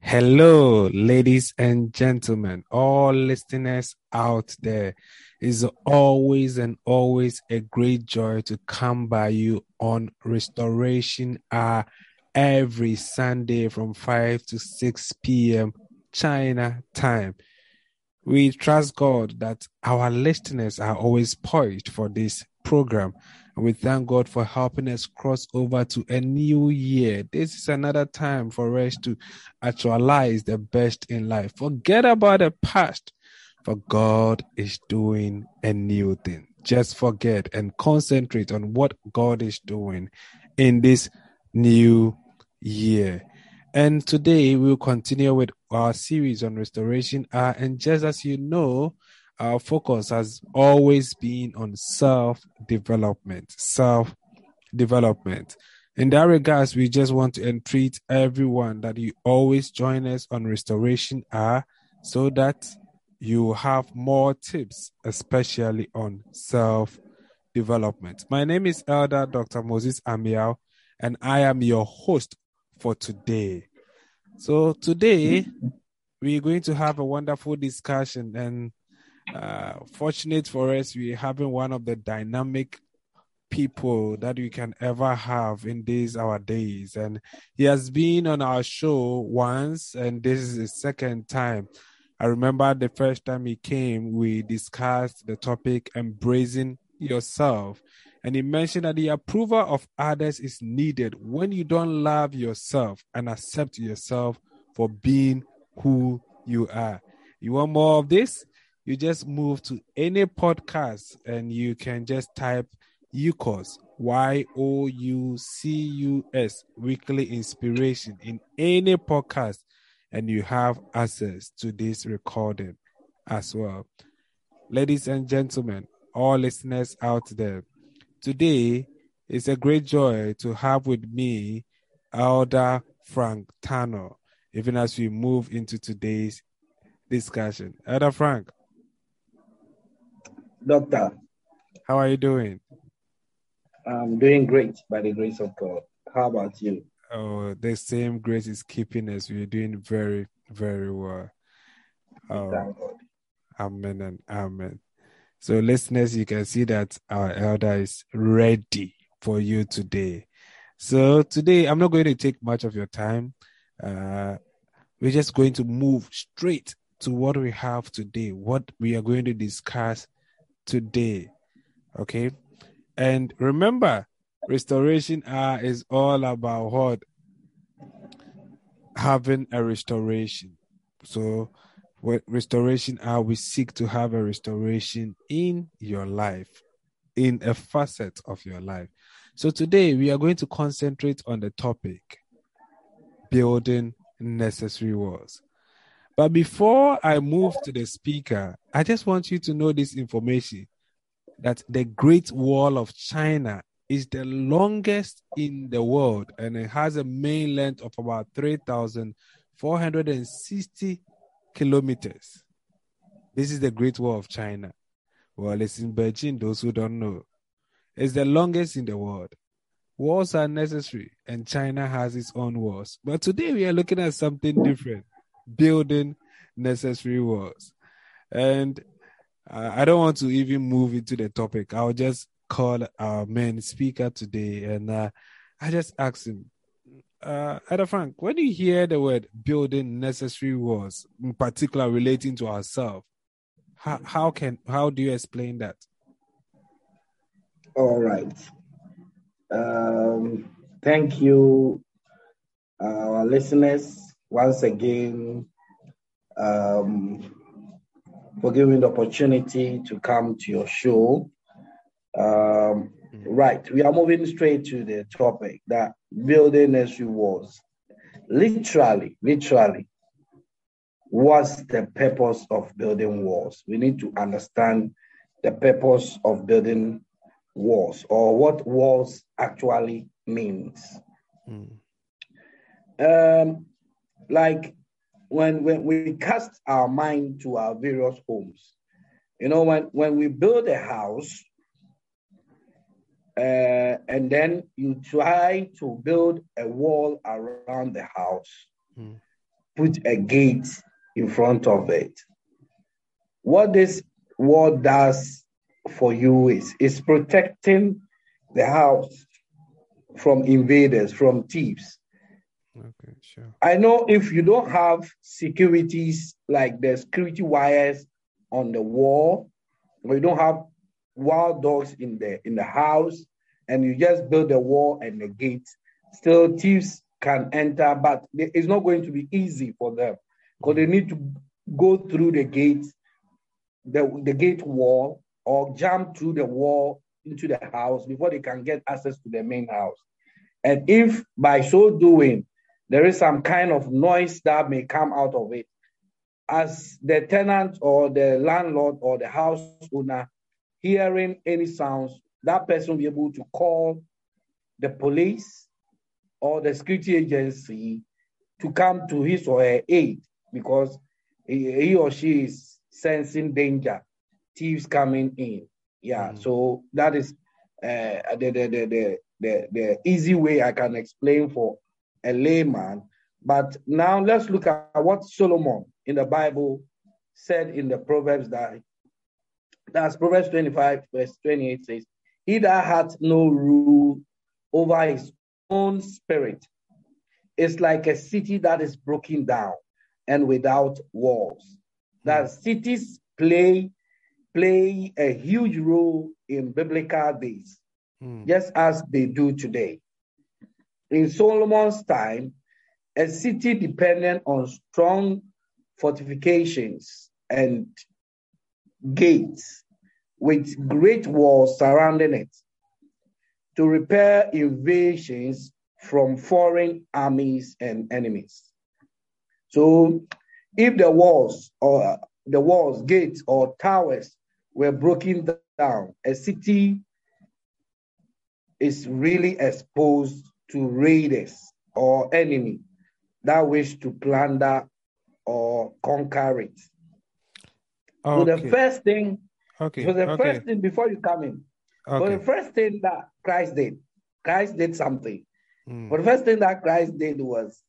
Hello, ladies and gentlemen, all listeners out there. It's always and always a great joy to come by you on Restoration Hour every Sunday from 5 to 6 p.m. China time. We trust God that our listeners are always poised for this program. And we thank God for helping us cross over to a new year. This is another time for us to actualize the best in life. Forget about the past, for God is doing a new thing. Just forget and concentrate on what God is doing in this new year. And today we'll continue with our series on restoration. Uh, and just as you know, our focus has always been on self development. Self development. In that regards, we just want to entreat everyone that you always join us on Restoration Hour so that you have more tips, especially on self development. My name is Elder Dr. Moses Amiao, and I am your host for today. So, today we're going to have a wonderful discussion, and uh, fortunate for us, we're having one of the dynamic people that we can ever have in these our days. And he has been on our show once, and this is the second time. I remember the first time he came, we discussed the topic embracing yourself. And he mentioned that the approval of others is needed when you don't love yourself and accept yourself for being who you are. You want more of this? You just move to any podcast and you can just type UCOS, Y O U C U S, weekly inspiration in any podcast, and you have access to this recording as well. Ladies and gentlemen, all listeners out there, today is a great joy to have with me Elder Frank Tanner, even as we move into today's discussion. Elder Frank, Doctor. How are you doing? I'm doing great by the grace of God. How about you? Oh, the same grace is keeping us. We're doing very, very well. Oh, amen and amen. So, listeners, you can see that our elder is ready for you today. So, today, I'm not going to take much of your time. Uh, we're just going to move straight to what we have today, what we are going to discuss today. Okay. And remember, restoration hour is all about what? Having a restoration. So, with restoration hour, we seek to have a restoration in your life, in a facet of your life. So, today we are going to concentrate on the topic building necessary walls. But before I move to the speaker, I just want you to know this information that the Great Wall of China is the longest in the world and it has a main length of about 3,460 kilometers. This is the Great Wall of China. Well, it's in Beijing, those who don't know. It's the longest in the world. Walls are necessary, and China has its own walls. But today we are looking at something different building necessary walls. And I don't want to even move into the topic. I'll just call our main speaker today and uh, I just ask him, uh, Ada Frank, when you hear the word building necessary walls, in particular relating to ourselves, how, how can how do you explain that? All right. Um, thank you, our listeners, once again um, for giving the opportunity to come to your show. Um, mm-hmm. right, we are moving straight to the topic that building necessary walls. Literally, literally, what's the purpose of building walls? We need to understand the purpose of building walls or what walls actually means. Mm. Um, like when, when we cast our mind to our various homes, you know, when, when we build a house, uh, and then you try to build a wall around the house, mm. put a gate in front of it. What this wall does for you is is protecting the house from invaders, from thieves. Okay, sure. I know if you don't have securities like the security wires on the wall, or you don't have wild dogs in the in the house, and you just build a wall and the gate, still thieves can enter, but it's not going to be easy for them because they need to go through the gate, the, the gate wall, or jump through the wall into the house before they can get access to the main house. And if by so doing, there is some kind of noise that may come out of it, as the tenant or the landlord or the house owner hearing any sounds, that person will be able to call the police or the security agency to come to his or her aid because he, or she is sensing danger, thieves coming in. Yeah, mm. so that is uh, the, the, the, the, the, the easy way I can explain for a layman. But now let's look at what Solomon in the Bible said in the Proverbs that that's Proverbs 25, verse 28 says, He that hath no rule over his own spirit is like a city that is broken down and without walls. That cities play play a huge role in biblical days, mm. just as they do today. In Solomon's time, a city dependent on strong fortifications and gates with great walls surrounding it to repel invasions from foreign armies and enemies. So if the walls or the walls, gates, or towers were broken down, a city is really exposed to raiders or enemy that wish to plunder or conquer it. Okay. So the first thing, okay. so the okay. first thing before you come in, Okay. The first thing that Christ did, Christ did something. Mm. But the first thing that Christ did was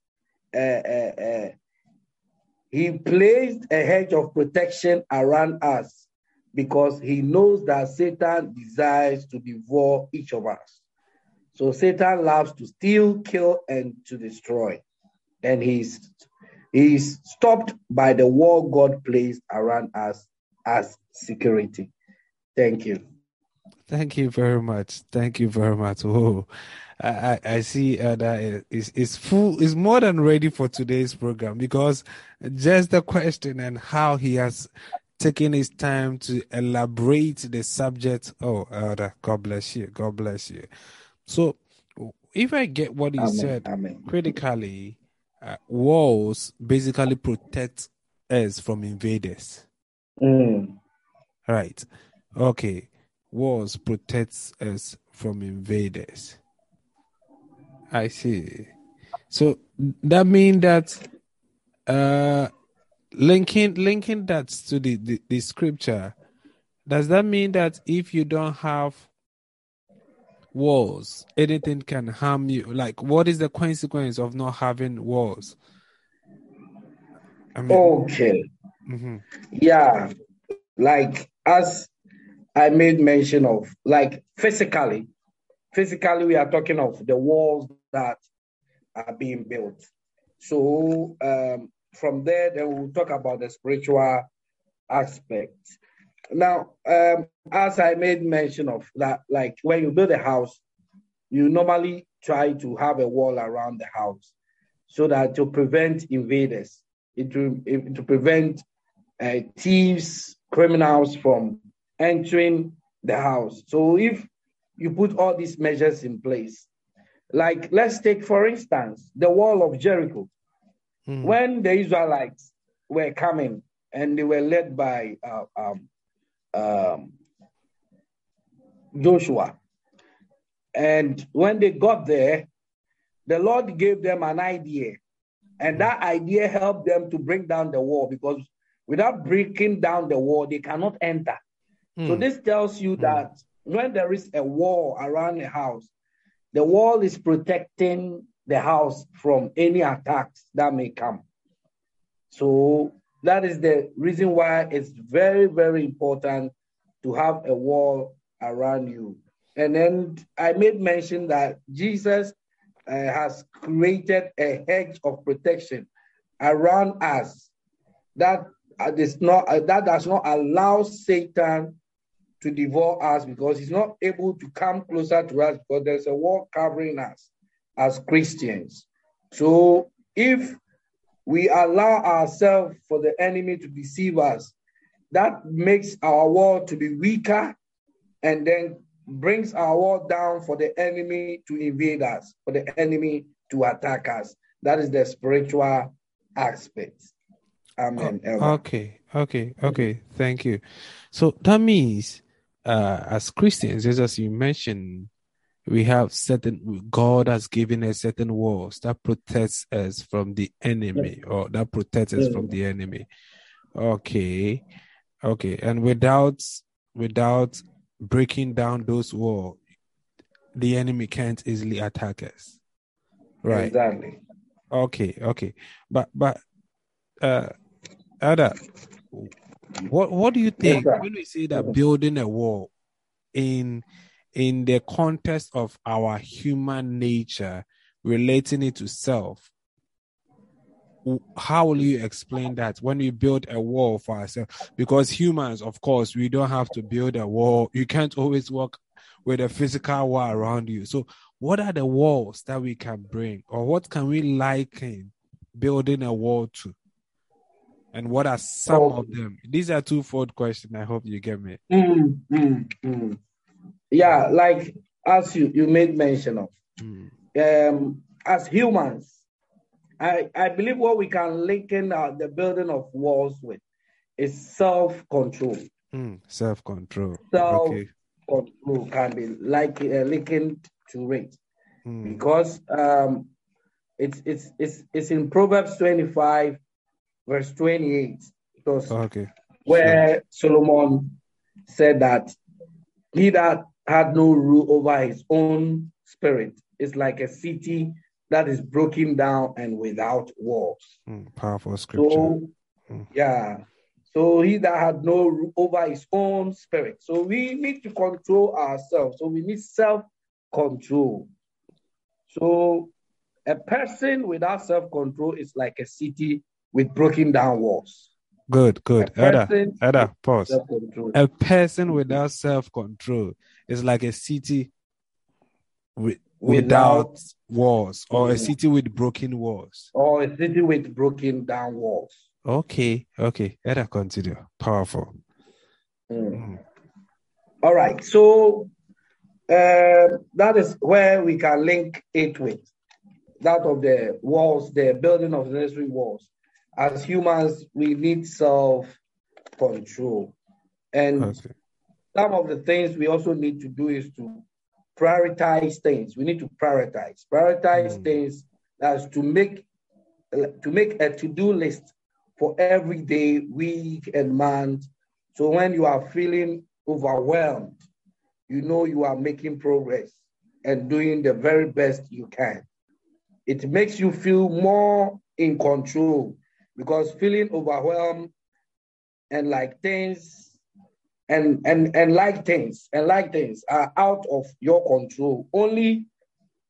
uh, uh, uh, he placed a hedge of protection around us because he knows that Satan desires to devour each of us. So Satan loves to steal, kill, and to destroy. And he's he's stopped by the wall God placed around us as security. Thank you. Thank you very much. Thank you very much. Oh, I, I see uh, that is is full is more than ready for today's program because just the question and how he has taken his time to elaborate the subject. Oh, God bless you. God bless you. So, if I get what he Amen. said Amen. critically, uh, walls basically protect us from invaders. Mm. Right. Okay walls protects us from invaders. I see. So that means that uh, linking linking that to the, the, the scripture, does that mean that if you don't have walls, anything can harm you? Like, what is the consequence of not having walls? I mean, okay. Mm-hmm. Yeah, like as I made mention of, like physically, physically, we are talking of the walls that are being built. So um, from there, then we'll talk about the spiritual aspect. Now, um, as I made mention of that, like when you build a house, you normally try to have a wall around the house so that to prevent invaders, it to, it, to prevent uh, thieves, criminals from entering the house. So if you put all these measures in place, like let's take, for instance, the wall of Jericho. Hmm. When the Israelites were coming and they were led by uh, um, um, Joshua, and when they got there, the Lord gave them an idea, and that idea helped them to bring down the wall because without breaking down the wall, they cannot enter. So hmm. this tells you hmm. that when there is a wall around a house, the wall is protecting the house from any attacks that may come. So that is the reason why it's very, very important to have a wall around you. And then I made mention that Jesus uh, has created a hedge of protection around us that uh, does not uh, that does not allow Satan to devour us because he's not able to come closer to us because there's a wall covering us as Christians. So if we allow ourselves for the enemy to deceive us, that makes our wall to be weaker and then brings our wall down for the enemy to invade us, for the enemy to attack us. That is the spiritual aspect. Amen. Oh, okay, okay, okay. Thank you. So that means, uh, as Christians, just as you mentioned, we have certain God has given us certain walls that protects us from the enemy, or that protects us from the enemy. Okay, okay, and without without breaking down those walls, the enemy can't easily attack us. Right. Exactly. Okay, okay. But but uh Ada, what what do you think when we say that building a wall in in the context of our human nature, relating it to self? How will you explain that when we build a wall for ourselves? Because humans, of course, we don't have to build a wall. You can't always walk with a physical wall around you. So, what are the walls that we can bring, or what can we liken building a wall to? and what are some of them? These are two-fold questions. I hope you get me. Mm, mm, mm. Yeah, like as you, you made mention of, mm. um, as humans, I, I believe what we can liken uh, the building of walls with is self-control. Mm, self-control. Self-control okay. can be like uh, likened to it mm. because um, it's it's it's it's in Proverbs 25 verse 28. Because okay. where sure. Solomon said that he that had no rule over his own spirit It's like a city that is broken down and without walls. Mm, powerful scripture. So, mm. yeah. So he that had no rule over his own spirit. So we need to control ourselves. So we need self-control. So a person without self-control is like a city with broken down walls. Good, good. Ada, Ada, pause. A person without self control is like a city with, without, without walls, or a city with broken walls. Or a city with broken down walls. Okay, okay. Let us continue. Powerful. Mm. Mm. All right. So uh, that is where we can link it with that of the walls, the building of the necessary walls as humans, we need self control. And okay. Some of the things we also need to do is to prioritize things. We need to prioritize. Prioritize mm. things as to make to make a to-do list for every day, week, and month. So when you are feeling overwhelmed, you know you are making progress and doing the very best you can. It makes you feel more in control because feeling overwhelmed and like things and and and like things and like things are out of your control only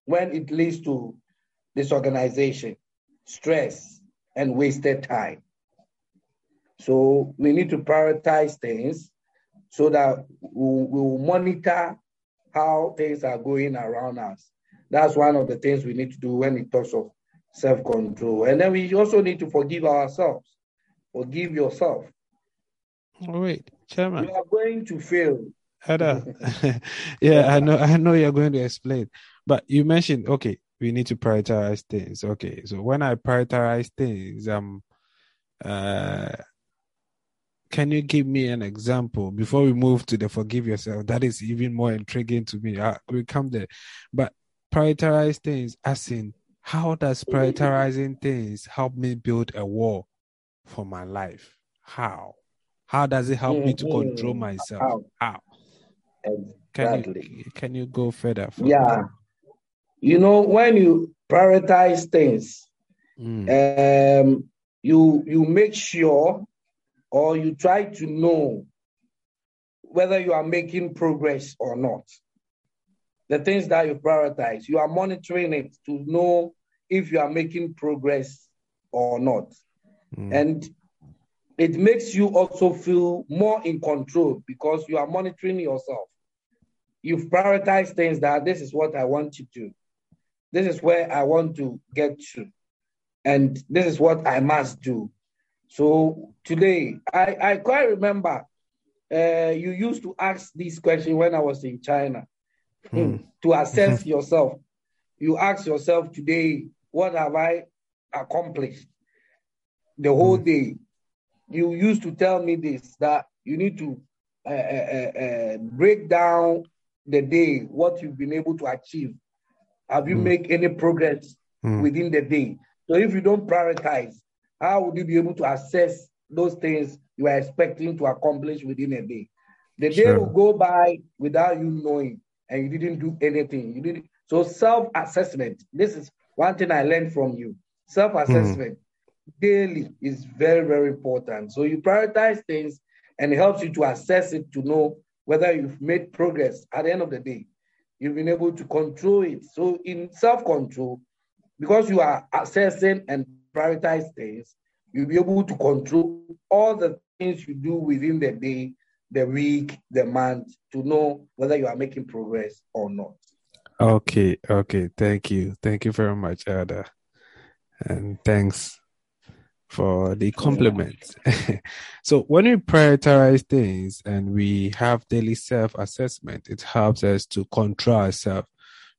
when it leads to disorganization stress and wasted time so we need to prioritize things so that we'll, we'll monitor how things are going around us that's one of the things we need to do when it talks of self control. And then we also need to forgive ourselves. Forgive yourself. Oh, wait, Chairman. You are going to fail. Ada. yeah, I know I know you're going to explain. But you mentioned okay, we need to prioritize things. Okay. So when I prioritize things, um uh can you give me an example before we move to the forgive yourself? That is even more intriguing to me. Uh, we come there. But prioritize things as in how does prioritizing things help me build a wall for my life? How? How does it help mm-hmm. me to control mm-hmm. myself? How? Exactly. Can you, can you go further? yeah. Me? You know, when you prioritize things, mm. um, you you make sure or you try to know whether you are making progress or not. The things that you prioritize, you are monitoring it to know if you are making progress or not. Mm. And it makes you also feel more in control because you are monitoring yourself. You've prioritized things that this is what I want to do. This is where I want to get to. And this is what I must do. So today, I, I quite remember uh, you used to ask this question when I was in China hmm. to assess yourself. You ask yourself today, what have I accomplished the whole hmm. day? You used to tell me this that you need to uh, uh, uh, break down the day, what you've been able to achieve. Have you mm. made any progress mm. within the day? So if you don't prioritize, how would you be able to assess those things you are expecting to accomplish within a day? The sure. day will go by without you knowing, and you didn't do anything. You didn't. So self-assessment. This is one thing I learned from you. Self-assessment mm. Daily is very, very important. So you prioritize things, and it helps you to assess it to know whether you've made progress at the end of the day. You've been able to control it. So in self-control, because you are assessing and prioritize things, you'll be able to control all the things you do within the day, the week, the month to know whether you are making progress or not. Okay, okay. Thank you. Thank you very much, Ada. And thanks for the compliment. so when we prioritize things and we have daily self-assessment, it helps us to control ourselves.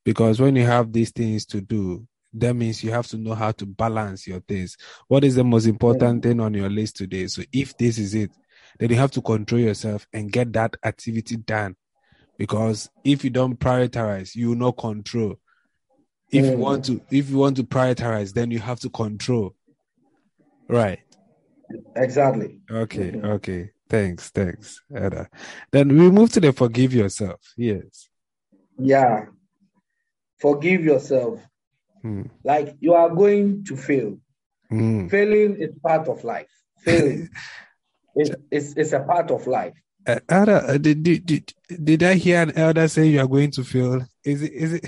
Because when you have these things to do, that means you have to know how to balance your things. What is the most important thing on your list today? So if this is it, then you have to control yourself and get that activity done. Because if you don't prioritize, you will not control. If you want to, if you want to prioritize, then you have to control. Right. Exactly. Okay. Mm-hmm. Okay. Thanks. Thanks, Ada. Then we move to the forgive yourself. Yes. Yeah. Forgive yourself. Hmm. Like you are going to fail. Hmm. Failing is part of life. Failing is, is, is a part of life. Uh, Ada, uh, did, did, did, did I hear an elder say you are going to fail? Is it is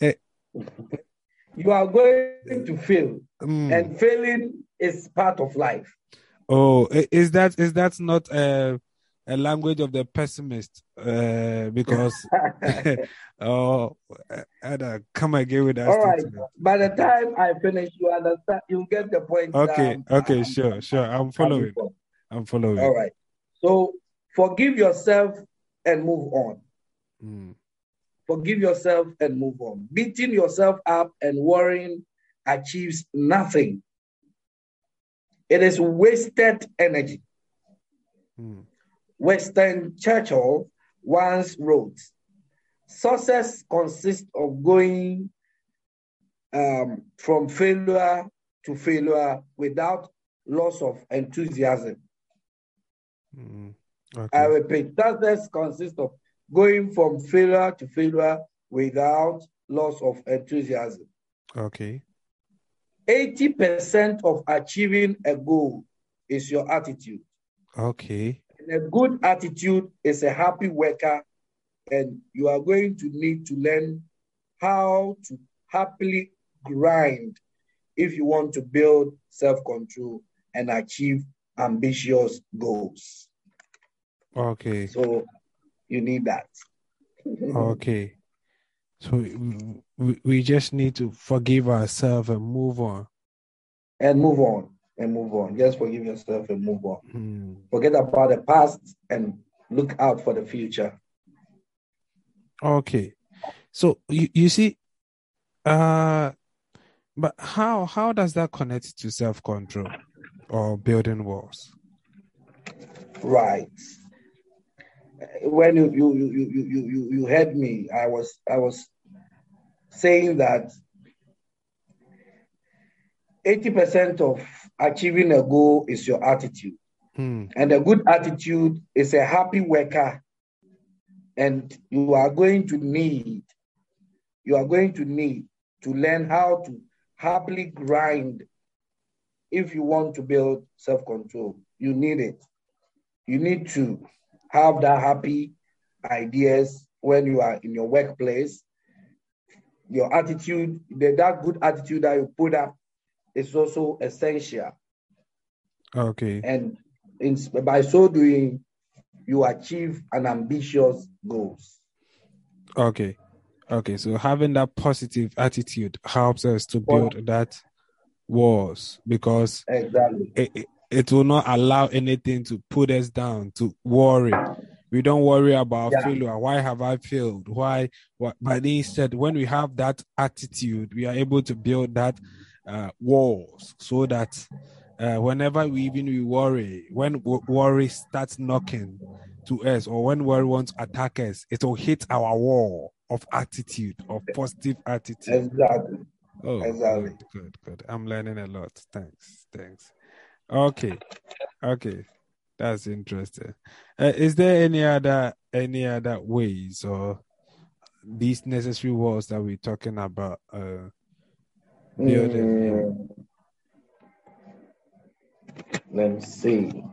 it you are going to fail, mm. and failing is part of life. Oh, is that is that not a, a language of the pessimist? Uh, because oh, Ada, come again with that. All right. By the time I finish, you understand. You get the point. Okay. okay. I'm, sure. Sure. I'm following. I'm following. All right. So forgive yourself and move on. Mm. Forgive yourself and move on. Beating yourself up and worrying achieves nothing. It is wasted energy. Hmm. Winston Churchill once wrote Success consists of going um, from failure to failure without loss of enthusiasm. Mm, okay. I repeat, success consists of going from failure to failure without loss of enthusiasm. Okay. 80% of achieving a goal is your attitude. Okay. And a good attitude is a happy worker, and you are going to need to learn how to happily grind if you want to build self control and achieve ambitious goals. Okay. So you need that. okay. So we, we just need to forgive ourselves and move on. And move on. And move on. Just forgive yourself and move on. Hmm. Forget about the past and look out for the future. Okay. So you, you see, uh but how how does that connect to self-control or building walls? Right when you you, you, you, you, you heard me, I was I was saying that 80% of achieving a goal is your attitude. Hmm. And a good attitude is a happy worker. And you are going to need, you are going to need to learn how to happily grind if you want to build self control, you need it. You need to have that happy ideas when you are in your workplace. Your attitude, the, that good attitude that you put up is also essential. Okay. And in, by so doing, you achieve an ambitious goals. Okay. Okay. So having that positive attitude helps us to build that walls because exactly. it, it, it, will not allow anything to put us down, to worry. We don't worry about yeah. failure. Why have I failed? Why? What? But instead, when we have that attitude, we are able to build that uh, walls so that uh, whenever we even we worry, when worry starts knocking to us, or when worry wants to attack us, it will hit our wall of attitude, of positive attitude. Exactly. Oh, exactly. Good, good, good. I'm learning a lot. Thanks, thanks. Okay, okay, that's interesting. Uh, is there any other any other ways or these necessary walls that we're talking about uh, building? Mm. Let me see.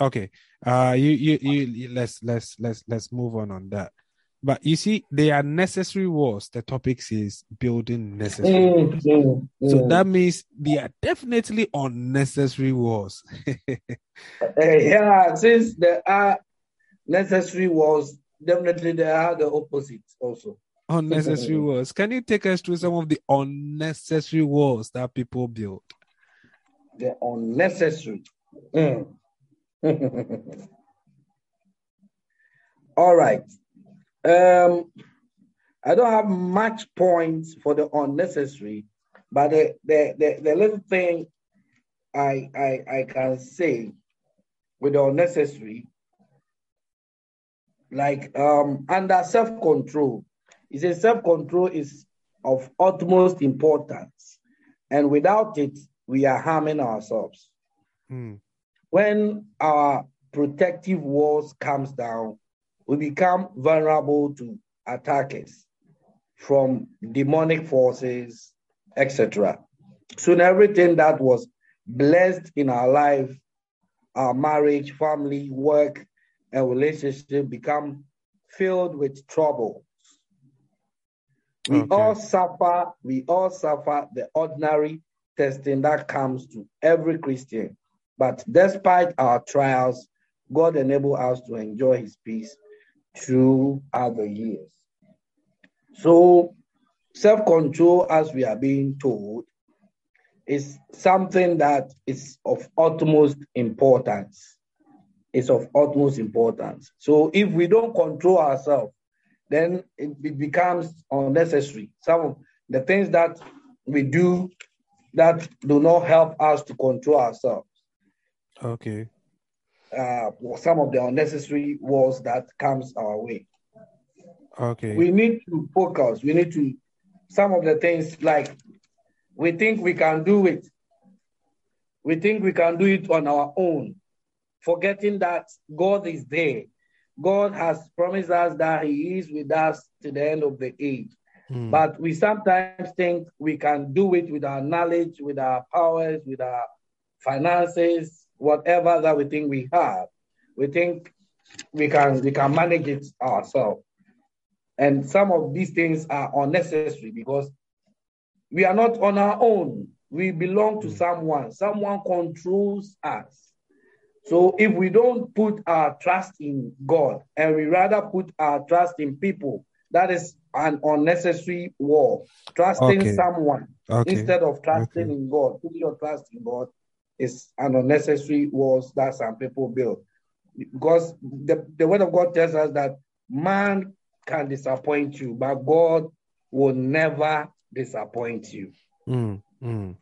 Okay. Uh you, you you let's let's let's let's move on on that. But you see, they are necessary walls. The topic is building necessary. Mm, mm, so mm. that means they are definitely unnecessary walls. uh, yeah, since there are necessary walls, definitely there are the opposite also. Unnecessary walls. Can you take us through some of the unnecessary walls that people build? The unnecessary. Mm. All right. Um, I don't have much points for the unnecessary, but the the, the, the little thing I, I I can say with the unnecessary, like um under self-control, it says self-control is of utmost importance, and without it, we are harming ourselves. Hmm. When our protective walls comes down, we become vulnerable to attackers from demonic forces, etc. Soon everything that was blessed in our life, our marriage, family, work, and relationship become filled with trouble. We okay. all suffer, we all suffer the ordinary testing that comes to every Christian. But despite our trials, God enabled us to enjoy his peace throughout the years. So, self control, as we are being told, is something that is of utmost importance. It's of utmost importance. So, if we don't control ourselves, then it, it becomes unnecessary. Some of the things that we do that do not help us to control ourselves. Okay. Uh, some of the unnecessary wars that comes our way. Okay. We need to focus. We need to some of the things like we think we can do it. We think we can do it on our own, forgetting that God is there. God has promised us that He is with us to the end of the age. Mm. But we sometimes think we can do it with our knowledge, with our powers, with our finances, whatever that we think we have. We think we can we can manage it ourselves. And some of these things are unnecessary because we are not on our own. We belong to someone. Someone controls us. So if we don't put our trust in God and we rather put our trust in people, that is an unnecessary war. Trusting Okay. someone Okay. instead of trusting Okay. in God, Put your trust in God is an unnecessary wars that some people build. Because the, the word of God tells us that man can disappoint you, but God will never disappoint you. Mm, mm.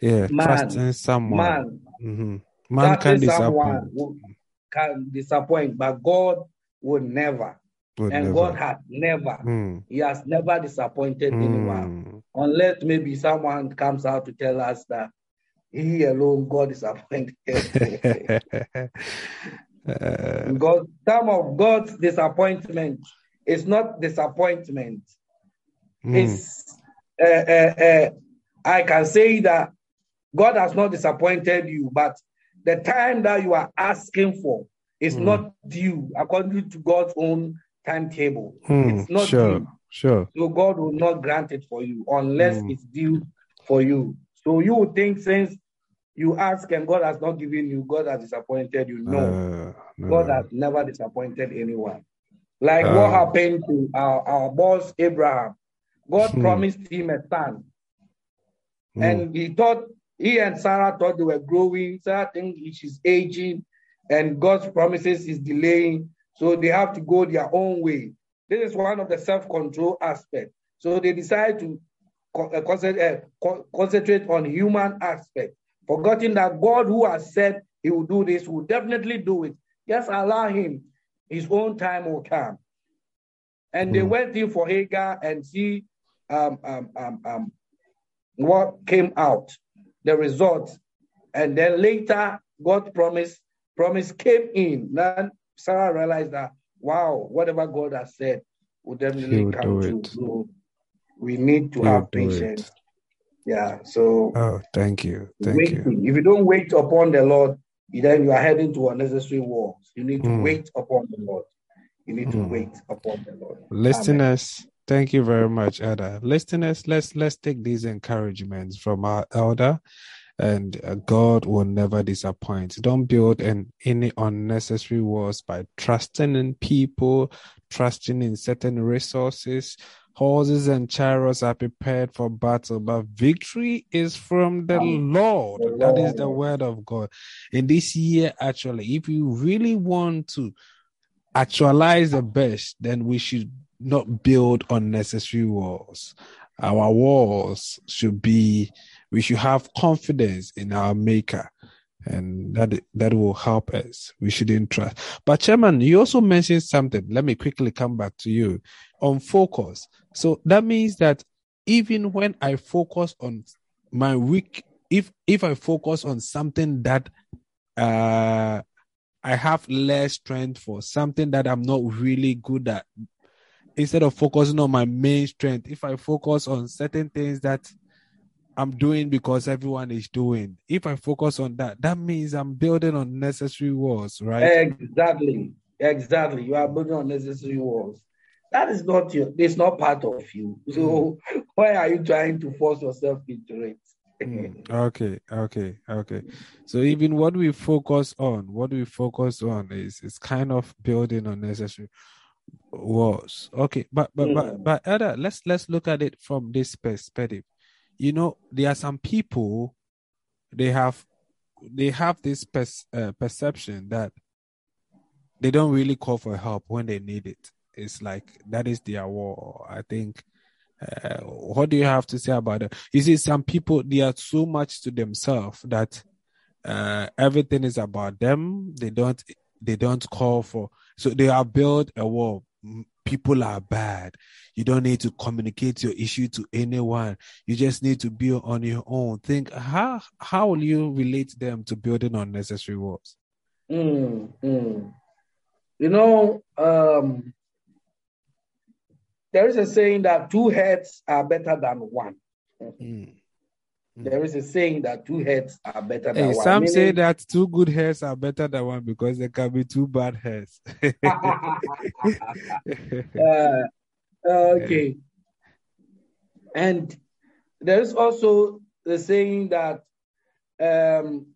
Yeah, Man, trusting someone. Man, hmm Man can disappoint. will- can disappoint, but God will never. Would and never. God has never, Mm, He has never disappointed anyone. mm. Unless maybe someone comes out to tell us that He alone, God disappointed. Uh, because some of God's disappointment is not disappointment. mm, It's uh, uh, uh, I can say that God has not disappointed you, but the time that you are asking for is Mm. not due according to God's own timetable. Hmm, It's not sure, due. sure. So God will not grant it for you unless Mm. it's due for you. So you would think since you ask and God has not given you, God has disappointed you. No, Uh, no. God has never disappointed anyone. Like Uh. what happened to our, our boss Abraham. God Hmm. promised him a son, Hmm, and he thought he and Sarah thought they were growing. Sarah think she's aging, and God's promises is delaying. So they have to go their own way. This is one of the self-control aspects. So they decide to uh, concentrate, uh, co- concentrate on human aspect, forgetting that God, who has said He will do this, will definitely do it. Just allow Him. His own time will come. And they Hmm. went in for Hagar and see um, um, um, um, what came out, the result. And then later, God promised, promise came in. Then Sarah realized that, wow, whatever God has said will definitely will come true. So we need to He have patience. it. Yeah. So Oh, thank you, thank you. If you don't wait upon the Lord, then you are heading to unnecessary wars. You need to Mm. wait upon the Lord. You need to Mm. wait upon the Lord. Amen. Listeners, thank you very much, Ada. Listeners, let's let's take these encouragements from our elder, and uh, God will never disappoint. Don't build an any unnecessary wars by trusting in people, trusting in certain resources. Horses and chariots are prepared for battle, but victory is from the Lord. That is the word of God. In this year, actually, if you really want to actualize the best, then we should not build unnecessary walls. Our walls should be, we should have confidence in our maker. And that that will help us. We shouldn't trust. But Chairman, you also mentioned something. Let me quickly come back to you on focus. So that means that even when I focus on my weak, if if I focus on something that uh I have less strength for something that I'm not really good at. Instead of focusing on my main strength, if I focus on certain things that I'm doing because everyone is doing, if I focus on that, that means I'm building unnecessary walls, right? Exactly. Exactly. You are building unnecessary walls. That is not your, it's not part of you. So why are you trying to force yourself into it? Mm, okay, okay, okay. So even what we focus on, what we focus on is is kind of building unnecessary walls. Okay, but but but Mm. but Ada, let's let's look at it from this perspective. You know, there are some people they have they have this pers- uh, perception that they don't really call for help when they need it. It's like that is their war. I think. Uh, what do you have to say about that? You see, some people they are so much to themselves that uh, everything is about them. They don't they don't call for so they have built a wall. People are bad. You don't need to communicate your issue to anyone. You just need to be on your own. Think how how will you relate them to building unnecessary walls? Mm, mm. You know, um, there is a saying that two heads are better than one. Mm. There is a saying that two heads are better than Hey, one. some say that two good hairs are better than one because there can be two bad hairs. Uh, okay. And there is also the saying that um,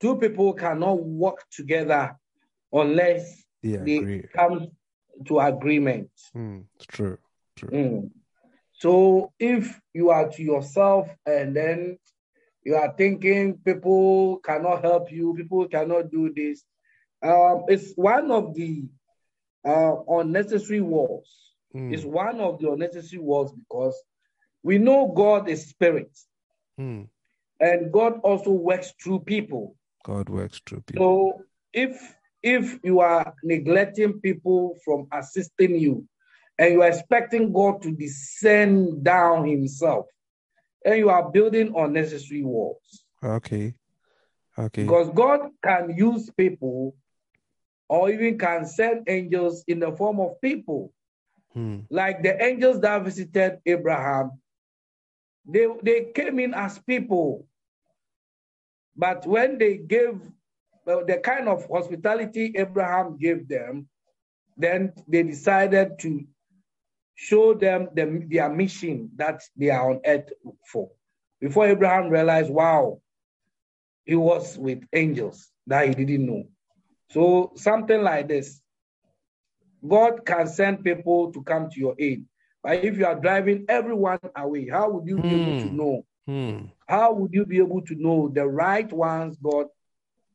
two people cannot work together unless yeah, they agree. come to agreement. Mm, it's true. True. Mm. So if you are to yourself and then you are thinking people cannot help you, people cannot do this, um, it's one of the uh, unnecessary wars. Mm, It's one of the unnecessary wars because we know God is spirit mm. and God also works through people. God works through people. So if if you are neglecting people from assisting you and you are expecting God to descend down himself, and you are building unnecessary walls. Okay. Okay. Because God can use people or even can send angels in the form of people. Hmm. Like the angels that visited Abraham, they, they came in as people. But when they gave well, the kind of hospitality Abraham gave them, then they decided to show them the, their mission that they are on earth for. Before Abraham realized, wow, he was with angels that he didn't know. So something like this, God can send people to come to your aid. But if you are driving everyone away, how would you be mm. able to hmm. know? Mm. How would you be able to know the right ones God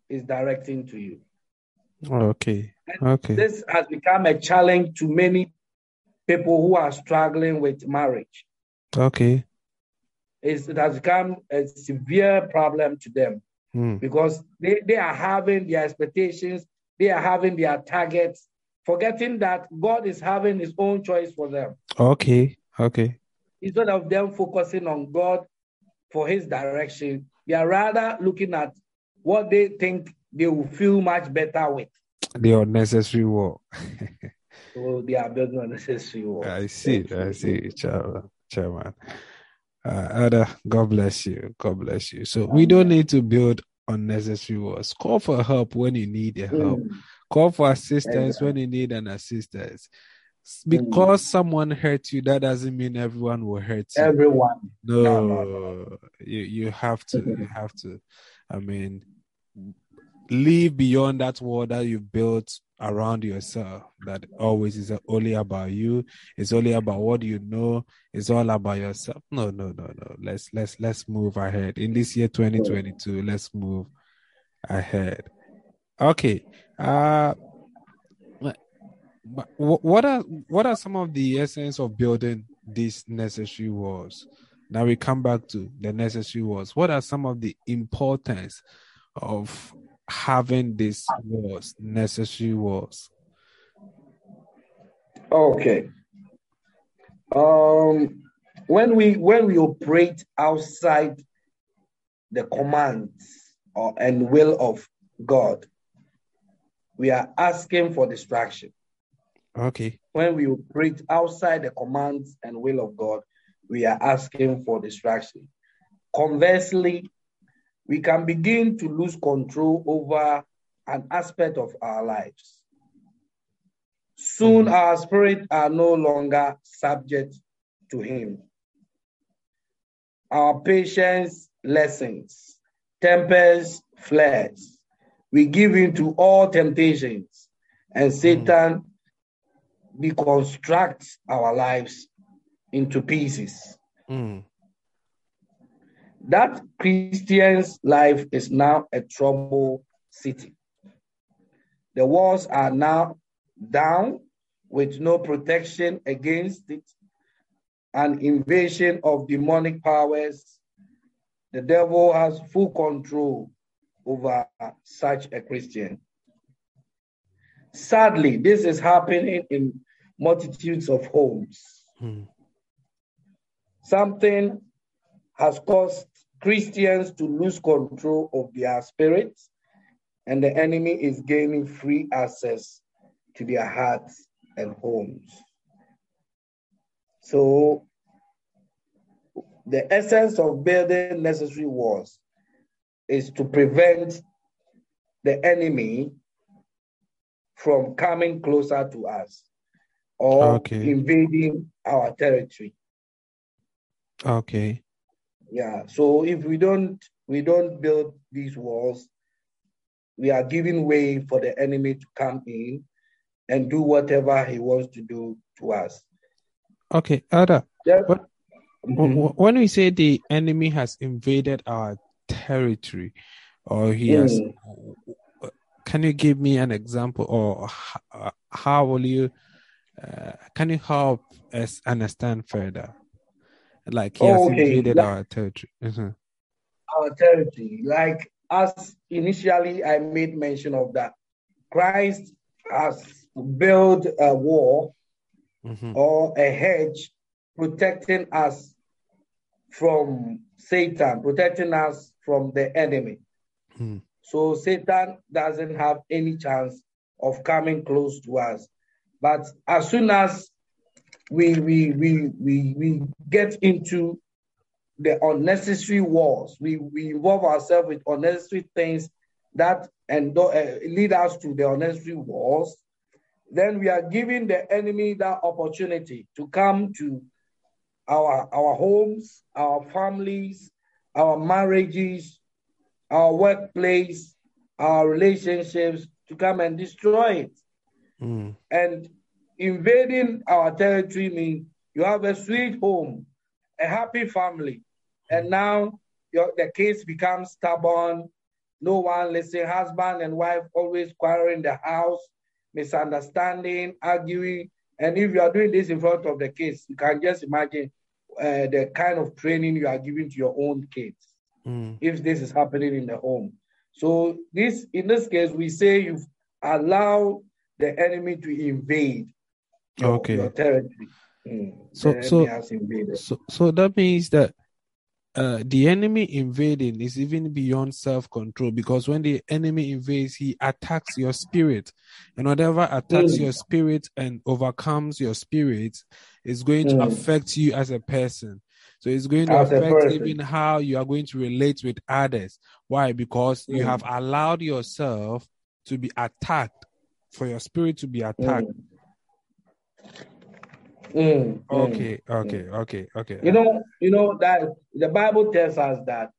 is directing to you? Okay. And okay. This has become a challenge to many people who are struggling with marriage. Okay. It's, it has become a severe problem to them mm. because they, they are having their expectations, they are having their targets, forgetting that God is having his own choice for them. Okay, okay. Instead of them focusing on God for his direction, they are rather looking at what they think they will feel much better with. The unnecessary war. so they are building unnecessary war. I see, I see, chairman. chairman. Uh, Ada, God bless you. God bless you. So we don't need to build unnecessary wars. Call for help when you need a help. Mm. Call for assistance when you need an assistance. Because mm. someone hurt you, that doesn't mean everyone will hurt you. Everyone. No, no, no, no. you you have to. You have to. I mean, live beyond that wall that you've built around yourself that always is only about you it's only about what you know it's all about yourself. No no no no. Let's let's let's move ahead. In this year 2022 let's move ahead. Okay uh what are what are some of the essence of building these necessary walls? Now we come back to the necessary walls. What are some of the importance of having this wars, necessary wars? Okay. Um, when we when we operate outside the commands or and will of God, we are asking for distraction. Okay. When we operate outside the commands and will of God, we are asking for distraction. Conversely, we can begin to lose control over an aspect of our lives. Soon mm-hmm. our spirits are no longer subject to Him. Our patience lessens, tempers flares. We give in to all temptations, and mm-hmm. Satan mm. deconstructs our lives into pieces. Mm that Christian's life is now a troubled city. The walls are now down with no protection against it, an invasion of demonic powers. The devil has full control over such a Christian. Sadly, this is happening in multitudes of homes. Hmm. Something has caused Christians to lose control of their spirits, and the enemy is gaining free access to their hearts and homes. So, the essence of building necessary walls is to prevent the enemy from coming closer to us or okay. invading our territory. Okay yeah so if we don't we don't build these walls we are giving way for the enemy to come in and do whatever he wants to do to us okay Ada, yeah. but mm-hmm. when we say the enemy has invaded our territory or he mm. has can you give me an example or how will you uh, can you help us understand further like he has oh, okay. invaded like, our territory. Mm-hmm. Our territory. Like as initially I made mention of that. Christ has built a wall mm-hmm. or a hedge protecting us from Satan, protecting us from the enemy. Mm. So Satan doesn't have any chance of coming close to us. But as soon as we we we we we get into the unnecessary wars. We, we involve ourselves with unnecessary things that and uh, lead us to the unnecessary wars. Then we are giving the enemy that opportunity to come to our, our homes, our families, our marriages, our workplace, our relationships to come and destroy it. Mm. And invading our territory means you have a sweet home, a happy family, and now your, the case becomes stubborn. No one listen. Husband and wife always quarreling the house, misunderstanding, arguing. And if you are doing this in front of the kids, you can just imagine uh, the kind of training you are giving to your own kids Mm. if this is happening in the home. So this, in this case, we say you allow the enemy to invade your, Okay. your territory. Mm. So- so- enemy has invaded. So, so that means that uh, the enemy invading is even beyond self control because when the enemy invades, he attacks your spirit, and whatever attacks Mm. your spirit and overcomes your spirit is going to Mm. affect you as a person. So it's going to As affect even how you are going to relate with others. Why? Because you Mm. have allowed yourself to be attacked, for your spirit to be attacked. Mm, mm. Okay, okay, okay, okay. You know, you know that the Bible tells us that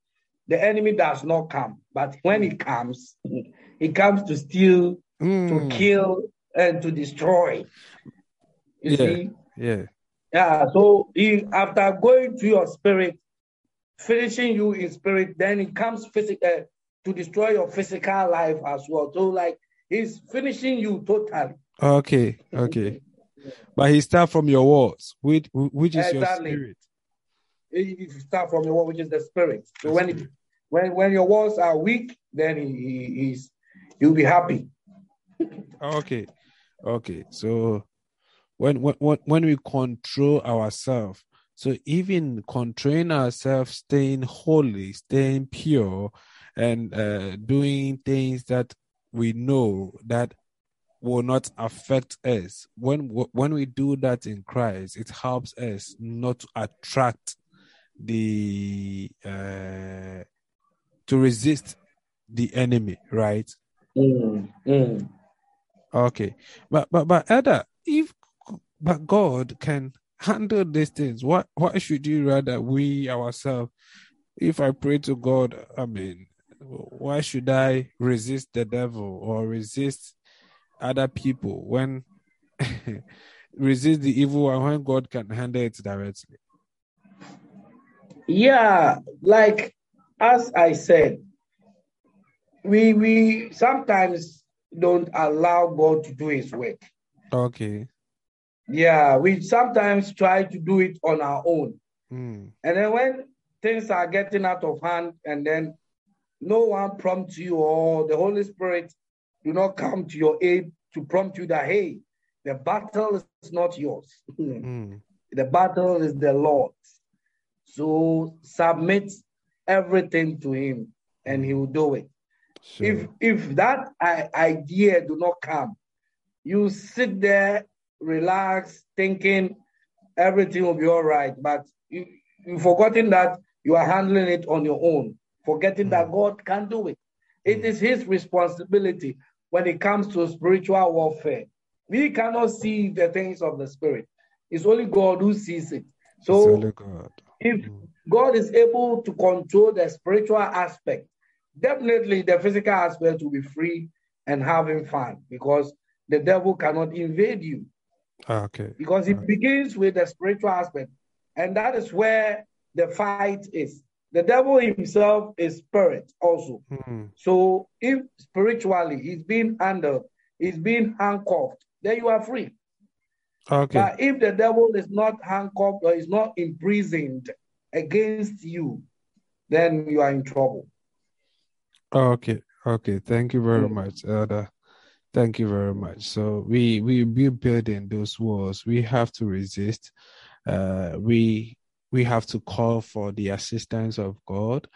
the enemy does not come, but when he comes, he comes to steal, to Mm, kill, and to destroy. You Yeah. see? yeah. Yeah. So he after going to your spirit, finishing you in spirit, then he comes physical to destroy your physical life as well. So like he's finishing you totally. Okay, okay. But he start from your walls, which which is Exactly. your spirit. You start from your wall, which is the spirit. So when it, when when your walls are weak, then he, he he's you'll be happy. Okay, okay. So when when when when we control ourselves, so even controlling ourselves, staying holy, staying pure, and uh, doing things that we know that will not affect us. When when we do that in Christ, it helps us not to attract the uh, to resist the enemy, right? Mm, mm. Okay, but but but Elder, if but God can handle these things, what why should you rather we ourselves? If I pray to God, I mean, why should I resist the devil or resist other people when resist the evil one when God can handle it directly? Yeah, like as I said, we we sometimes don't allow God to do his work. Okay. Yeah, we sometimes try to do it on our own. Mm. And then when things are getting out of hand and then no one prompts you or the Holy Spirit do not come to your aid to prompt you that hey, the battle is not yours. Mm. the battle is the Lord's. So submit everything to him and he will do it. Sure. If if that idea do not come, you sit there, relax, thinking everything will be all right. But you, you've forgotten that you are handling it on your own, forgetting that God can do it. It Mm. is his responsibility when it comes to spiritual warfare. We cannot see the things of the spirit. It's only God who sees it. So God. if Mm. God is able to control the spiritual aspect, definitely the physical aspect will be free and having fun because the devil cannot invade you Okay. because it Okay. begins with the spiritual aspect. And that is where the fight is. The devil himself is spirit also. Mm. So if spiritually he's being handled, he's being handcuffed, then you are free. Okay. But if the devil is not handcuffed or is not imprisoned against you, then you are in trouble. Okay, okay. Thank you very Mm. much, Elder. Thank you very much. So we we be building those walls. We have to resist. Uh, we we have to call for the assistance of God,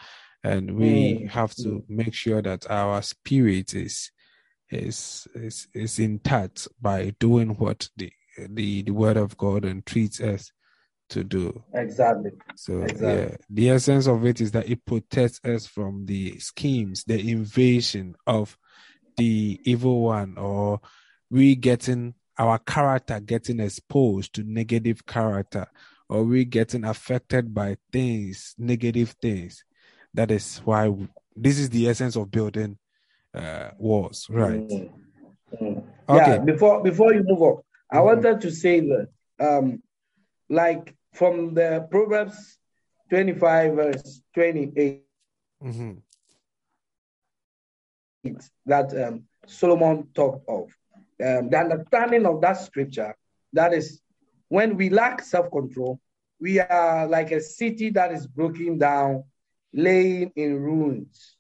and we Mm, have to make sure that our spirit is is is is intact by doing what the the the Word of God entreats us to do. Exactly. So Exactly. yeah, the essence of it is that it protects us from the schemes, the invasion of the evil one, or we getting our character getting exposed to negative character, or we getting affected by things, negative things. That is why we- this is the essence of building uh, walls, right? Mm. Mm. Okay. Yeah, before before you move on, I Mhm. wanted to say that um like from the Proverbs 25 verse 28 hmm that um, Solomon talked of. Um, the understanding of that scripture, that is, when we lack self control, we are like a city that is broken down, laying in ruins.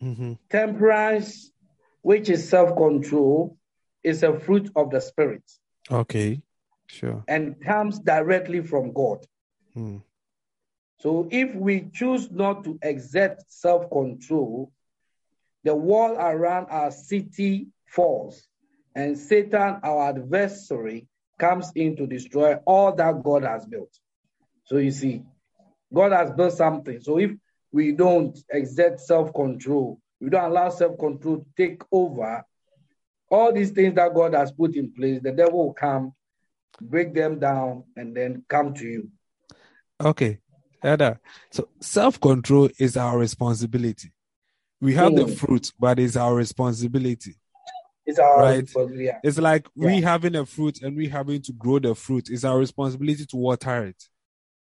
hmm Temperance, which is self control, is a fruit of the Spirit Okay, sure. and comes directly from God. Mm. So if we choose not to exert self control, the wall around our city falls, and Satan, our adversary, comes in to destroy all that God has built. So you see, God has built something. So if we don't exert self control, we don't allow self control to take over, all these things that God has put in place, the devil will come, break them down, and then come to you. Okay, Ada. So self control is our responsibility. We have the Mm. fruit, but it's our responsibility. It's our Right. Yeah. It's like we having a fruit and we having to grow the fruit. It's our responsibility to water it.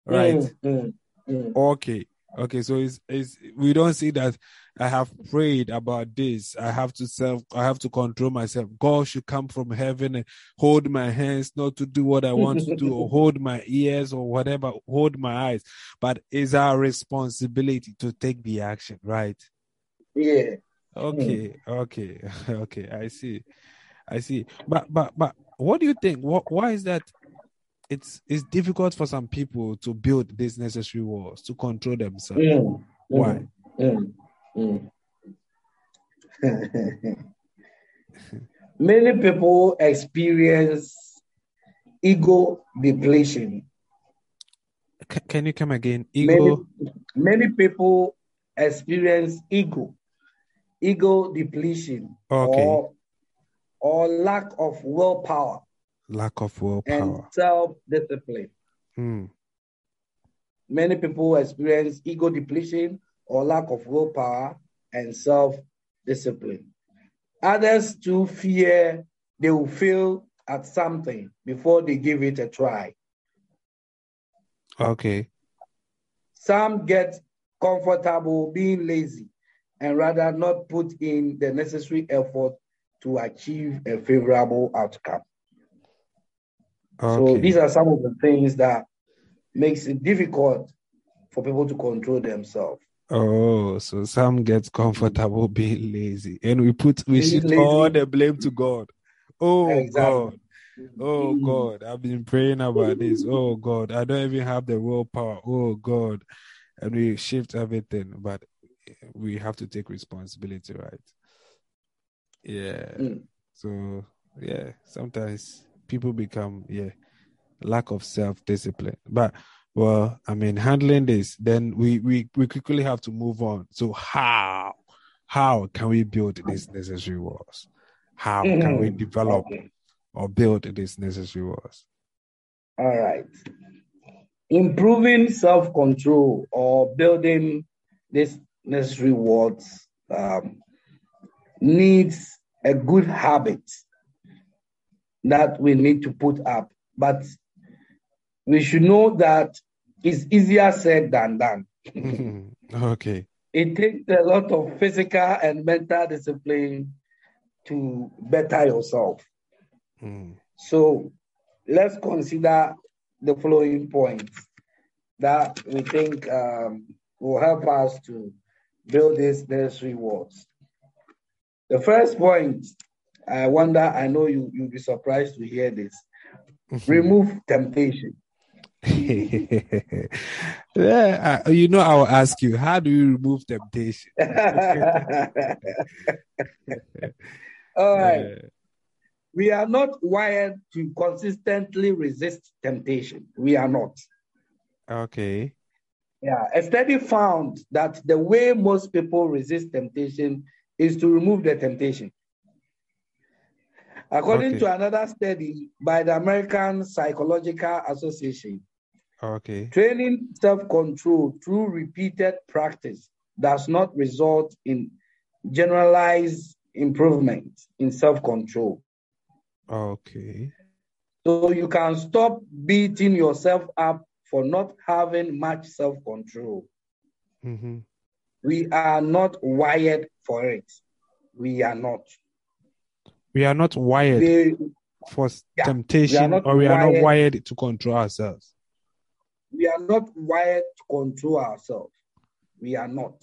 Right. Mm, mm, mm. Okay. Okay. So it's, it's we don't see that I have prayed about this. I have to self I have to control myself. God should come from heaven and hold my hands, not to do what I want to do, or hold my ears or whatever, hold my eyes. But it's our responsibility to take the action, right? Yeah. Okay, okay, okay. I see, I see. But but but what do you think? What why is that? It's it's difficult for some people to build these necessary walls to control themselves. Mm, Why? mm, mm, mm. Many people experience ego depletion. C- can you come again? Ego. Many, many people experience ego, ego depletion, Okay. or or lack of willpower Lack of willpower. and self-discipline. Hmm. Many people experience ego depletion or lack of willpower and self discipline. Others too fear they will fail at something before they give it a try. Okay. Some get comfortable being lazy and rather not put in the necessary effort to achieve a favorable outcome. So these are some of the things that makes it difficult for people to control themselves. Oh, so some get comfortable being lazy, and we put we shift all the blame to God. Oh Exactly. God. Oh Mm. God, I've been praying about this. Oh God, I don't even have the willpower. Oh God, and we shift everything, but we have to take responsibility, right? Yeah. Mm. So yeah, sometimes people become yeah lack of self discipline. But well, I mean, handling this, then we we we quickly have to move on. So how how can we build these necessary walls? How can we Mhm. develop Okay. or build these necessary walls? All right. Improving self control or building this necessary words um, needs a good habit that we need to put up. But we should know that it's easier said than done. okay. It takes a lot of physical and mental discipline to better yourself. Mm. So let's consider the following points that we think um, will help us to build these necessary walls. The first point, I wonder, I know you, you'll be surprised to hear this. Remove temptation. yeah, uh, you know, I will ask you, how do you remove temptation? All right. Yeah. We are not wired to consistently resist temptation. We are not. Okay. Yeah, a study found that the way most people resist temptation is to remove the temptation. According Okay. to another study by the American Psychological Association, Okay. training self control through repeated practice does not result in generalized improvement in self control. Okay. So you can stop beating yourself up for not having much self control. Mm-hmm. We are not wired for it. We are not. We are not wired They, for yeah, temptation, not or we are not wired- wired to control ourselves. we are not wired to control ourselves. We are not.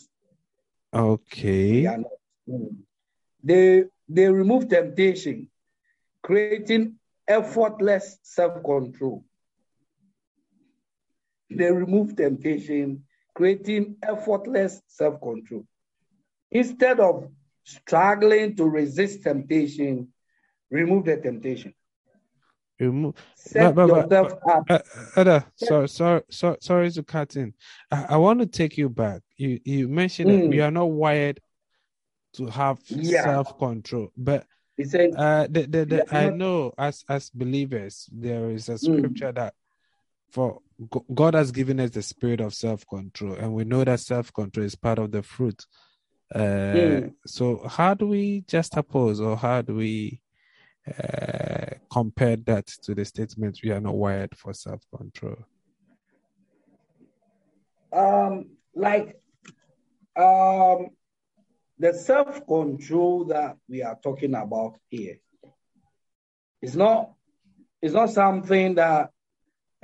We Okay. are not. Mm. They they remove temptation, creating effortless self-control. They remove temptation, creating effortless self-control. Instead of struggling to resist temptation, remove the temptation. Remove. Set But- but- but- yourself up. Ada, sorry, sorry, sorry, sorry to cut in. I, I want to take you back. You you mentioned that we Mm. are not wired to have Yeah. self control, but said, uh, the, the, the, I know as as believers there is a Mm. scripture that for God has given us the spirit of self control, and we know that self control is part of the fruit. Uh, Mm. So how do we just oppose, or how do we uh, compare that to the statement we are not wired for self control? um, like um, the self-control that we are talking about here is not it's not something that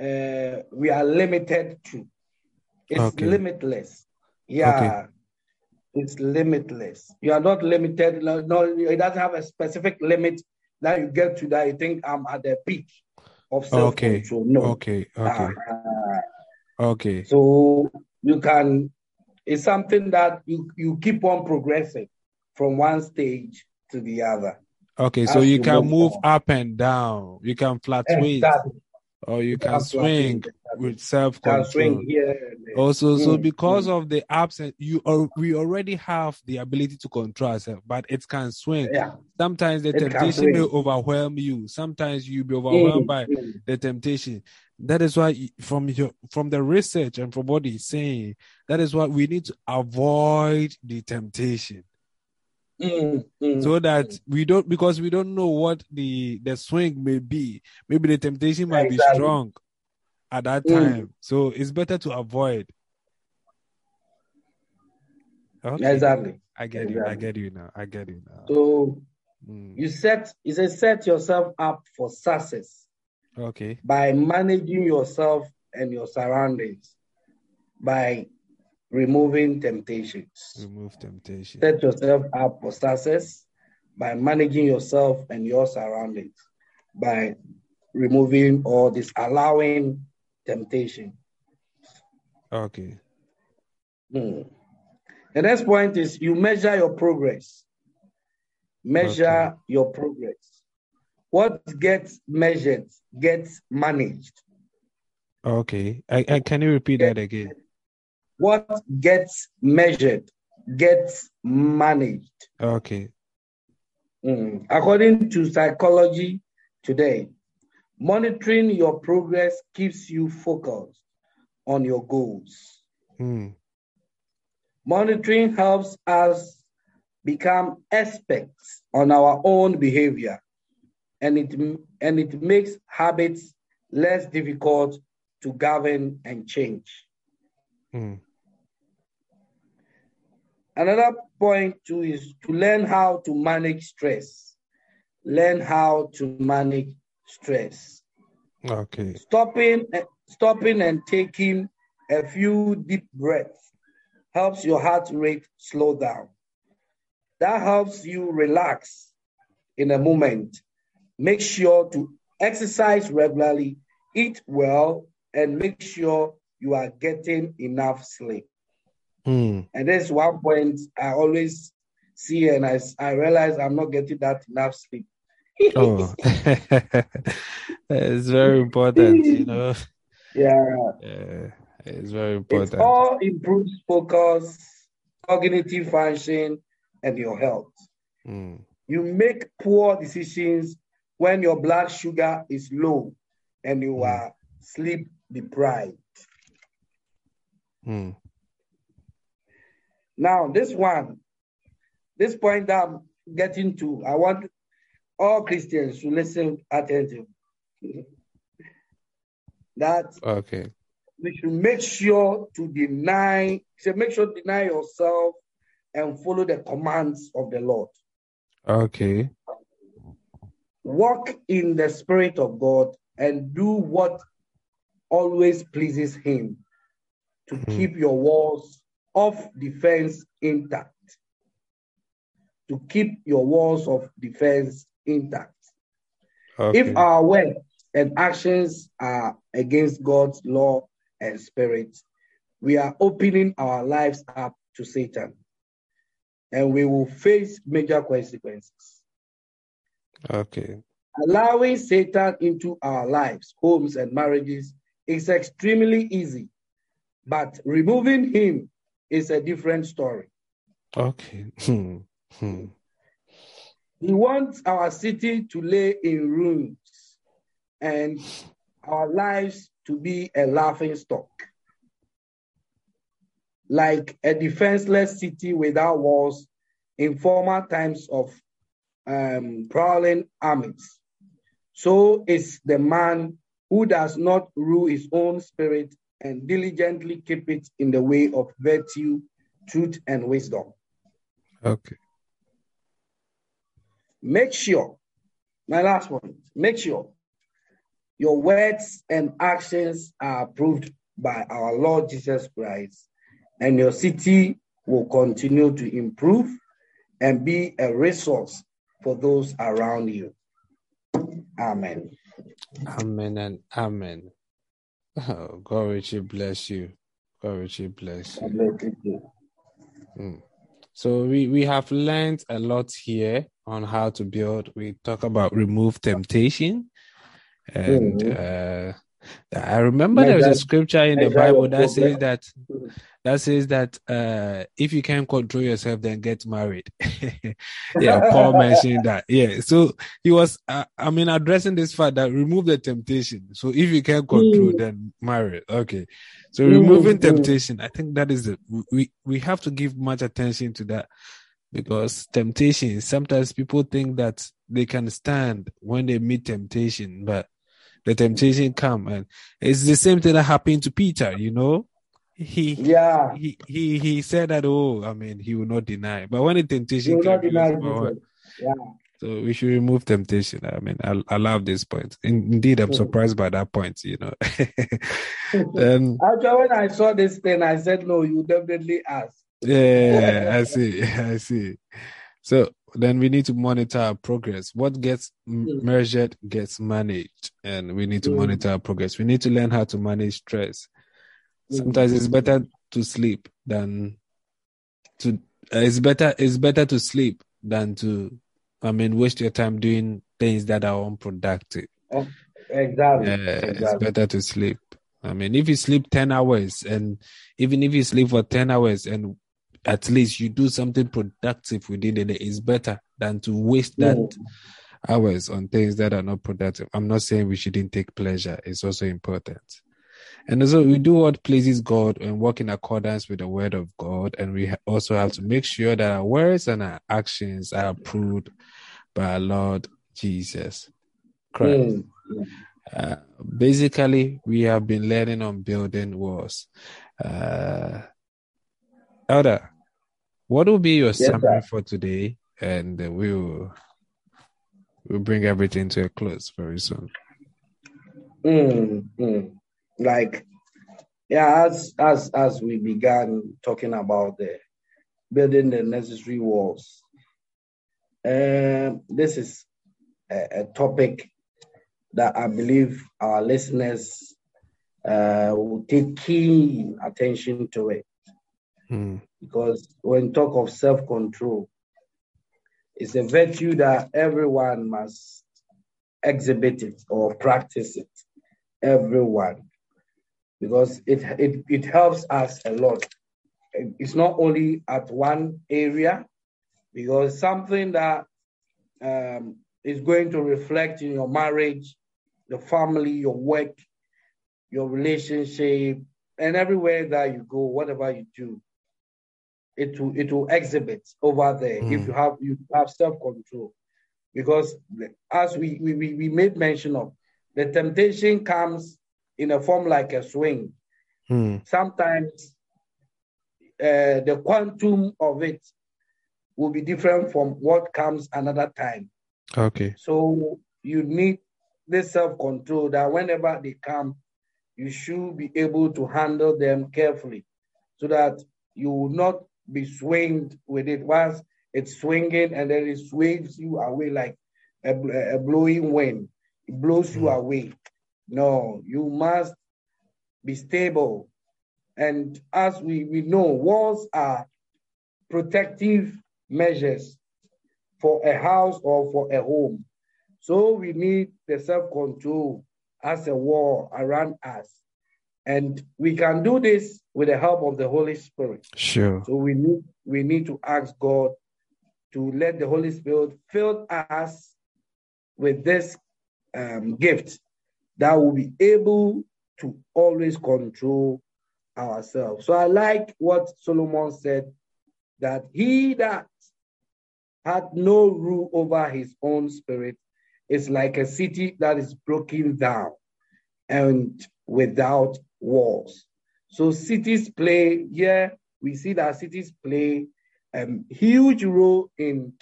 uh, we are limited to. It's Okay. limitless. Yeah. It's limitless. You are not limited. No, no, it doesn't have a specific limit that you get to that you think I'm at the peak of Okay. self-control. No. Okay, okay, Uh, okay, so you can, it's something that you, you keep on progressing from one stage to the other. okay. So you you can move move on. up and down. You can fluctuate, Exactly. Or you can can swing with self Can control. swing here and there. Also, so Mm, because of the absence, you are we already have the ability to control ourselves, but it can swing. Yeah. Sometimes the It temptation may overwhelm you. Sometimes you be overwhelmed Mm, by mm. the temptation. That is why, from your from the research and from what he's saying, that is why we need to avoid the temptation Mm, mm, so that mm. we don't because we don't know what the the swing may be. Maybe the temptation might be strong at that Mm. time, so it's better to avoid. Okay. Exactly. I get you. I get you now. I get you now. So Mm. you set, you say set yourself up for success Okay. by managing yourself and your surroundings by removing temptations. Remove temptation. set yourself up for success by managing yourself and your surroundings by removing or disallowing temptation. Okay. Hmm. The next point is you measure your progress. Measure your progress. What gets measured gets managed. Okay. I, I can you repeat that again? What gets measured gets managed. Okay. Mm. According to psychology today, monitoring your progress keeps you focused on your goals. Mm. Monitoring helps us become experts on our own behavior, and it, and it makes habits less difficult to govern and change. Mm. Another point too is to learn how to manage stress. Learn how to manage stress. Okay. Stopping, eh, stopping and taking a few deep breaths helps your heart rate slow down. That helps you relax in a moment. Make sure to exercise regularly, eat well, and make sure you are getting enough sleep. Mm. And there's one point I always see, and I, I realize I'm not getting that enough sleep. Oh, it's very important, you know. yeah. Uh, It's very important. It all improves focus, cognitive function, and your health. Mm. You make poor decisions when your blood sugar is low and you Mm. are sleep deprived. Mm. Now, this one, this point that I'm getting to, I want all Christians to listen attentively. that Okay. we should make sure to deny, say, make sure to deny yourself and follow the commands of the Lord. Okay. Walk in the Spirit of God and do what always pleases Him to Hmm. keep your walls of defense intact. To keep your walls of defense intact. Okay. If our words and actions are against God's law and spirit, we are opening our lives up to Satan and we will face major consequences. okay. Allowing Satan into our lives, homes, and marriages is extremely easy, but removing him is a different story. Okay. Hmm. Hmm. He wants our city to lay in ruins and our lives to be a laughing stock. Like a defenseless city without walls in former times of um, prowling armies. So is the man who does not rule his own spirit and diligently keep it in the way of virtue, truth, and wisdom. Okay. Make sure, my last one, make sure your words and actions are approved by our Lord Jesus Christ, and your city will continue to improve and be a resource for those around you. Amen. Amen and amen. Oh, God richly bless you. God richly bless you. Mm. So we, we have learned a lot here on how to build. We talk about remove temptation. And uh, I remember there was a scripture in the Bible that says that that says that uh, if you can't control yourself, then get married. yeah, Paul mentioned that. Yeah, so he was, uh, I mean, addressing this fact that remove the temptation. So if you can't control, Mm. then marry. Okay, so Mm, removing mm. temptation, I think that is the we we have to give much attention to that because temptation. Sometimes people think that they can stand when they meet temptation, but the temptation come and it's the same thing that happened to Peter. You know, he Yeah, he he he said that oh I mean he will not deny but when the temptation came not deny. Yeah. so we should remove temptation I mean I, I love this point In, indeed I'm Mhm. surprised by that point you know um Actually, when I saw this thing, I said, no, you definitely ask. yeah I see I see so then we need to monitor our progress what gets m- Mm. measured gets managed and we need to Mm. monitor our progress we need to learn how to manage stress Mm. Sometimes it's better to sleep than to uh, it's better it's better to sleep than to i mean waste your time doing things that are unproductive. Exactly. yeah it's better to sleep. I mean if you sleep 10 hours and even if you sleep for 10 hours and at least you do something productive within the day it's better than to waste that Mm. hours on things that are not productive. I'm not saying we shouldn't take pleasure. It's also important and so we do what pleases God and work in accordance with the word of God. And we also have to make sure that our words and our actions are approved by our Lord Jesus Christ. Mm. Uh, basically, we have been learning on building walls. Uh, Elder, what will be your sir. summary for today? And uh, we'll, we'll bring everything to a close very soon. Mm, mm. Like, yeah, as as as we began talking about the building the necessary walls, um, this is a, a topic that I believe our listeners uh, will take keen attention to it Mm, because when talk of self control, it's a virtue that everyone must exhibit it or practice it. Everyone. Because it, it, it helps us a lot. It's not only at one area, because something that um, is going to reflect in your marriage, the family, your work, your relationship, and everywhere that you go, whatever you do, it will it will exhibit over there mm. if you have you have self-control. Because as we, we we made mention of, the temptation comes in a form like a swing. Mm. Sometimes uh, the quantum of it will be different from what comes another time. Okay. So you need this self-control that whenever they come, you should be able to handle them carefully so that you will not be swinged with it once it's swinging and then it sways you away like a, a blowing wind. It blows you hmm. away. No, you must be stable. And as we, we know, walls are protective measures for a house or for a home. So we need the self control as a wall around us. And we can do this with the help of the Holy Spirit. Sure. So we need we need to ask God to let the Holy Spirit fill us with this um, gift that will be able to always control ourselves. So I like what Solomon said that he that had no rule over his own spirit is like a city that is broken down and without walls. So cities play, yeah, we see that cities play a huge role in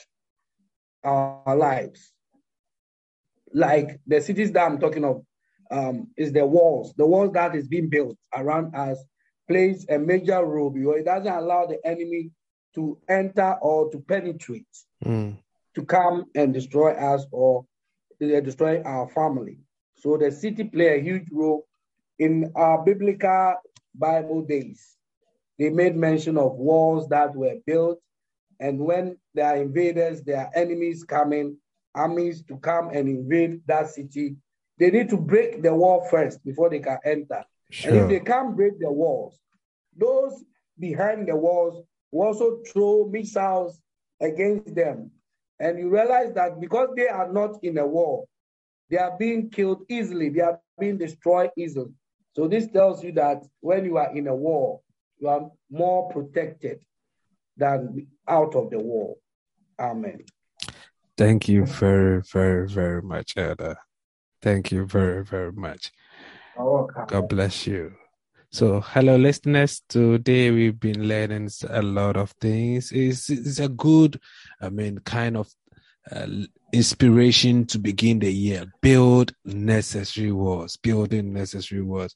our lives. Like the cities that I'm talking of um, is the walls. The walls that is being built around us plays a major role because it doesn't allow the enemy to enter or to penetrate, mm. to come and destroy us or destroy our family. So the city play a huge role in our biblical Bible days. They made mention of walls that were built, and when there are invaders, there are enemies coming, armies to come and invade that city, they need to break the wall first before they can enter. Sure. And if they can't break the walls, those behind the walls will also throw missiles against them. And you realize that because they are not in a war, they are being killed easily, they are being destroyed easily. So this tells you that when you are in a war, you are more protected than out of the war. Amen. Thank you very, very, very much, Elder. Thank you very, very much. God bless you. So, hello, listeners. Today we've been learning a lot of things. It's, it's a good, I mean, kind of uh, inspiration to begin the year. Build necessary walls. Building necessary walls.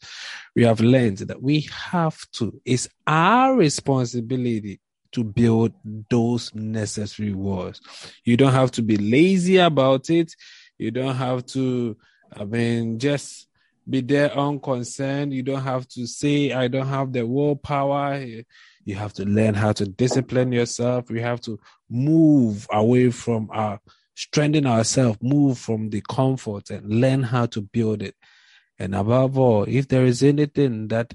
We have learned that we have to. It's our responsibility to build those necessary walls. You don't have to be lazy about it. You don't have to, I mean, just be there unconcerned. You don't have to say, I don't have the willpower. You have to learn how to discipline yourself. You have to move away from our strengthen ourselves, move from the comfort and learn how to build it. And above all, if there is anything that,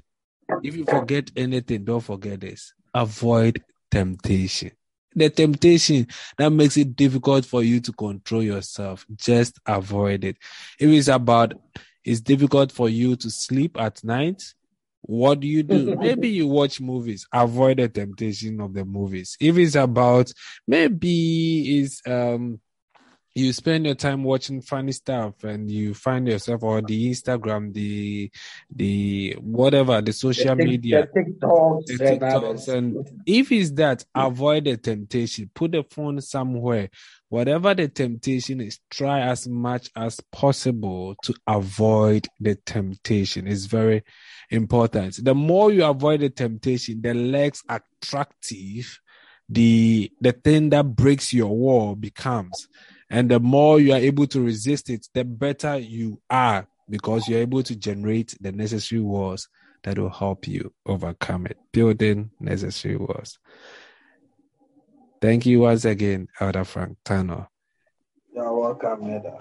if you forget anything, don't forget this avoid temptation. The temptation that makes it difficult for you to control yourself, just avoid it. If it's about it's difficult for you to sleep at night, what do you do? maybe you watch movies, avoid the temptation of the movies. If it's about maybe it's um you spend your time watching funny stuff and you find yourself on the Instagram, the the whatever, the social the media, the TikToks, the TikToks and if it's that, avoid the temptation. Put the phone somewhere. Whatever the temptation is, try as much as possible to avoid the temptation. It's very important. The more you avoid the temptation, the less attractive the the thing that breaks your wall becomes and the more you are able to resist it, the better you are because you're able to generate the necessary walls that will help you overcome it. Building necessary walls. Thank you once again, Elder Frank Tano. You're welcome, Elder.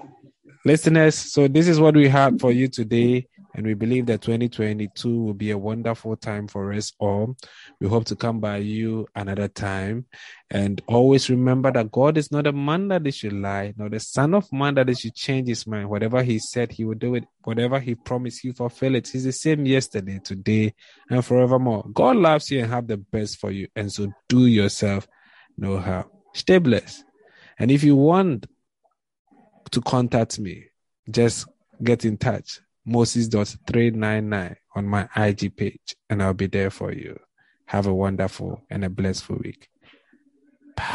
Listeners, so this is what we have for you today. And we believe that 2022 will be a wonderful time for us all. We hope to come by you another time. And always remember that God is not a man that he should lie, nor the son of man that he should change his mind. Whatever he said, he will do it. Whatever he promised, he fulfill it. He's the same yesterday, today, and forevermore. God loves you and have the best for you. And so do yourself no harm. Stay blessed. And if you want to contact me, just get in touch. Moses.399 on my IG page, and I'll be there for you. Have a wonderful and a blessed week. Bye.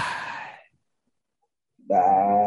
Bye.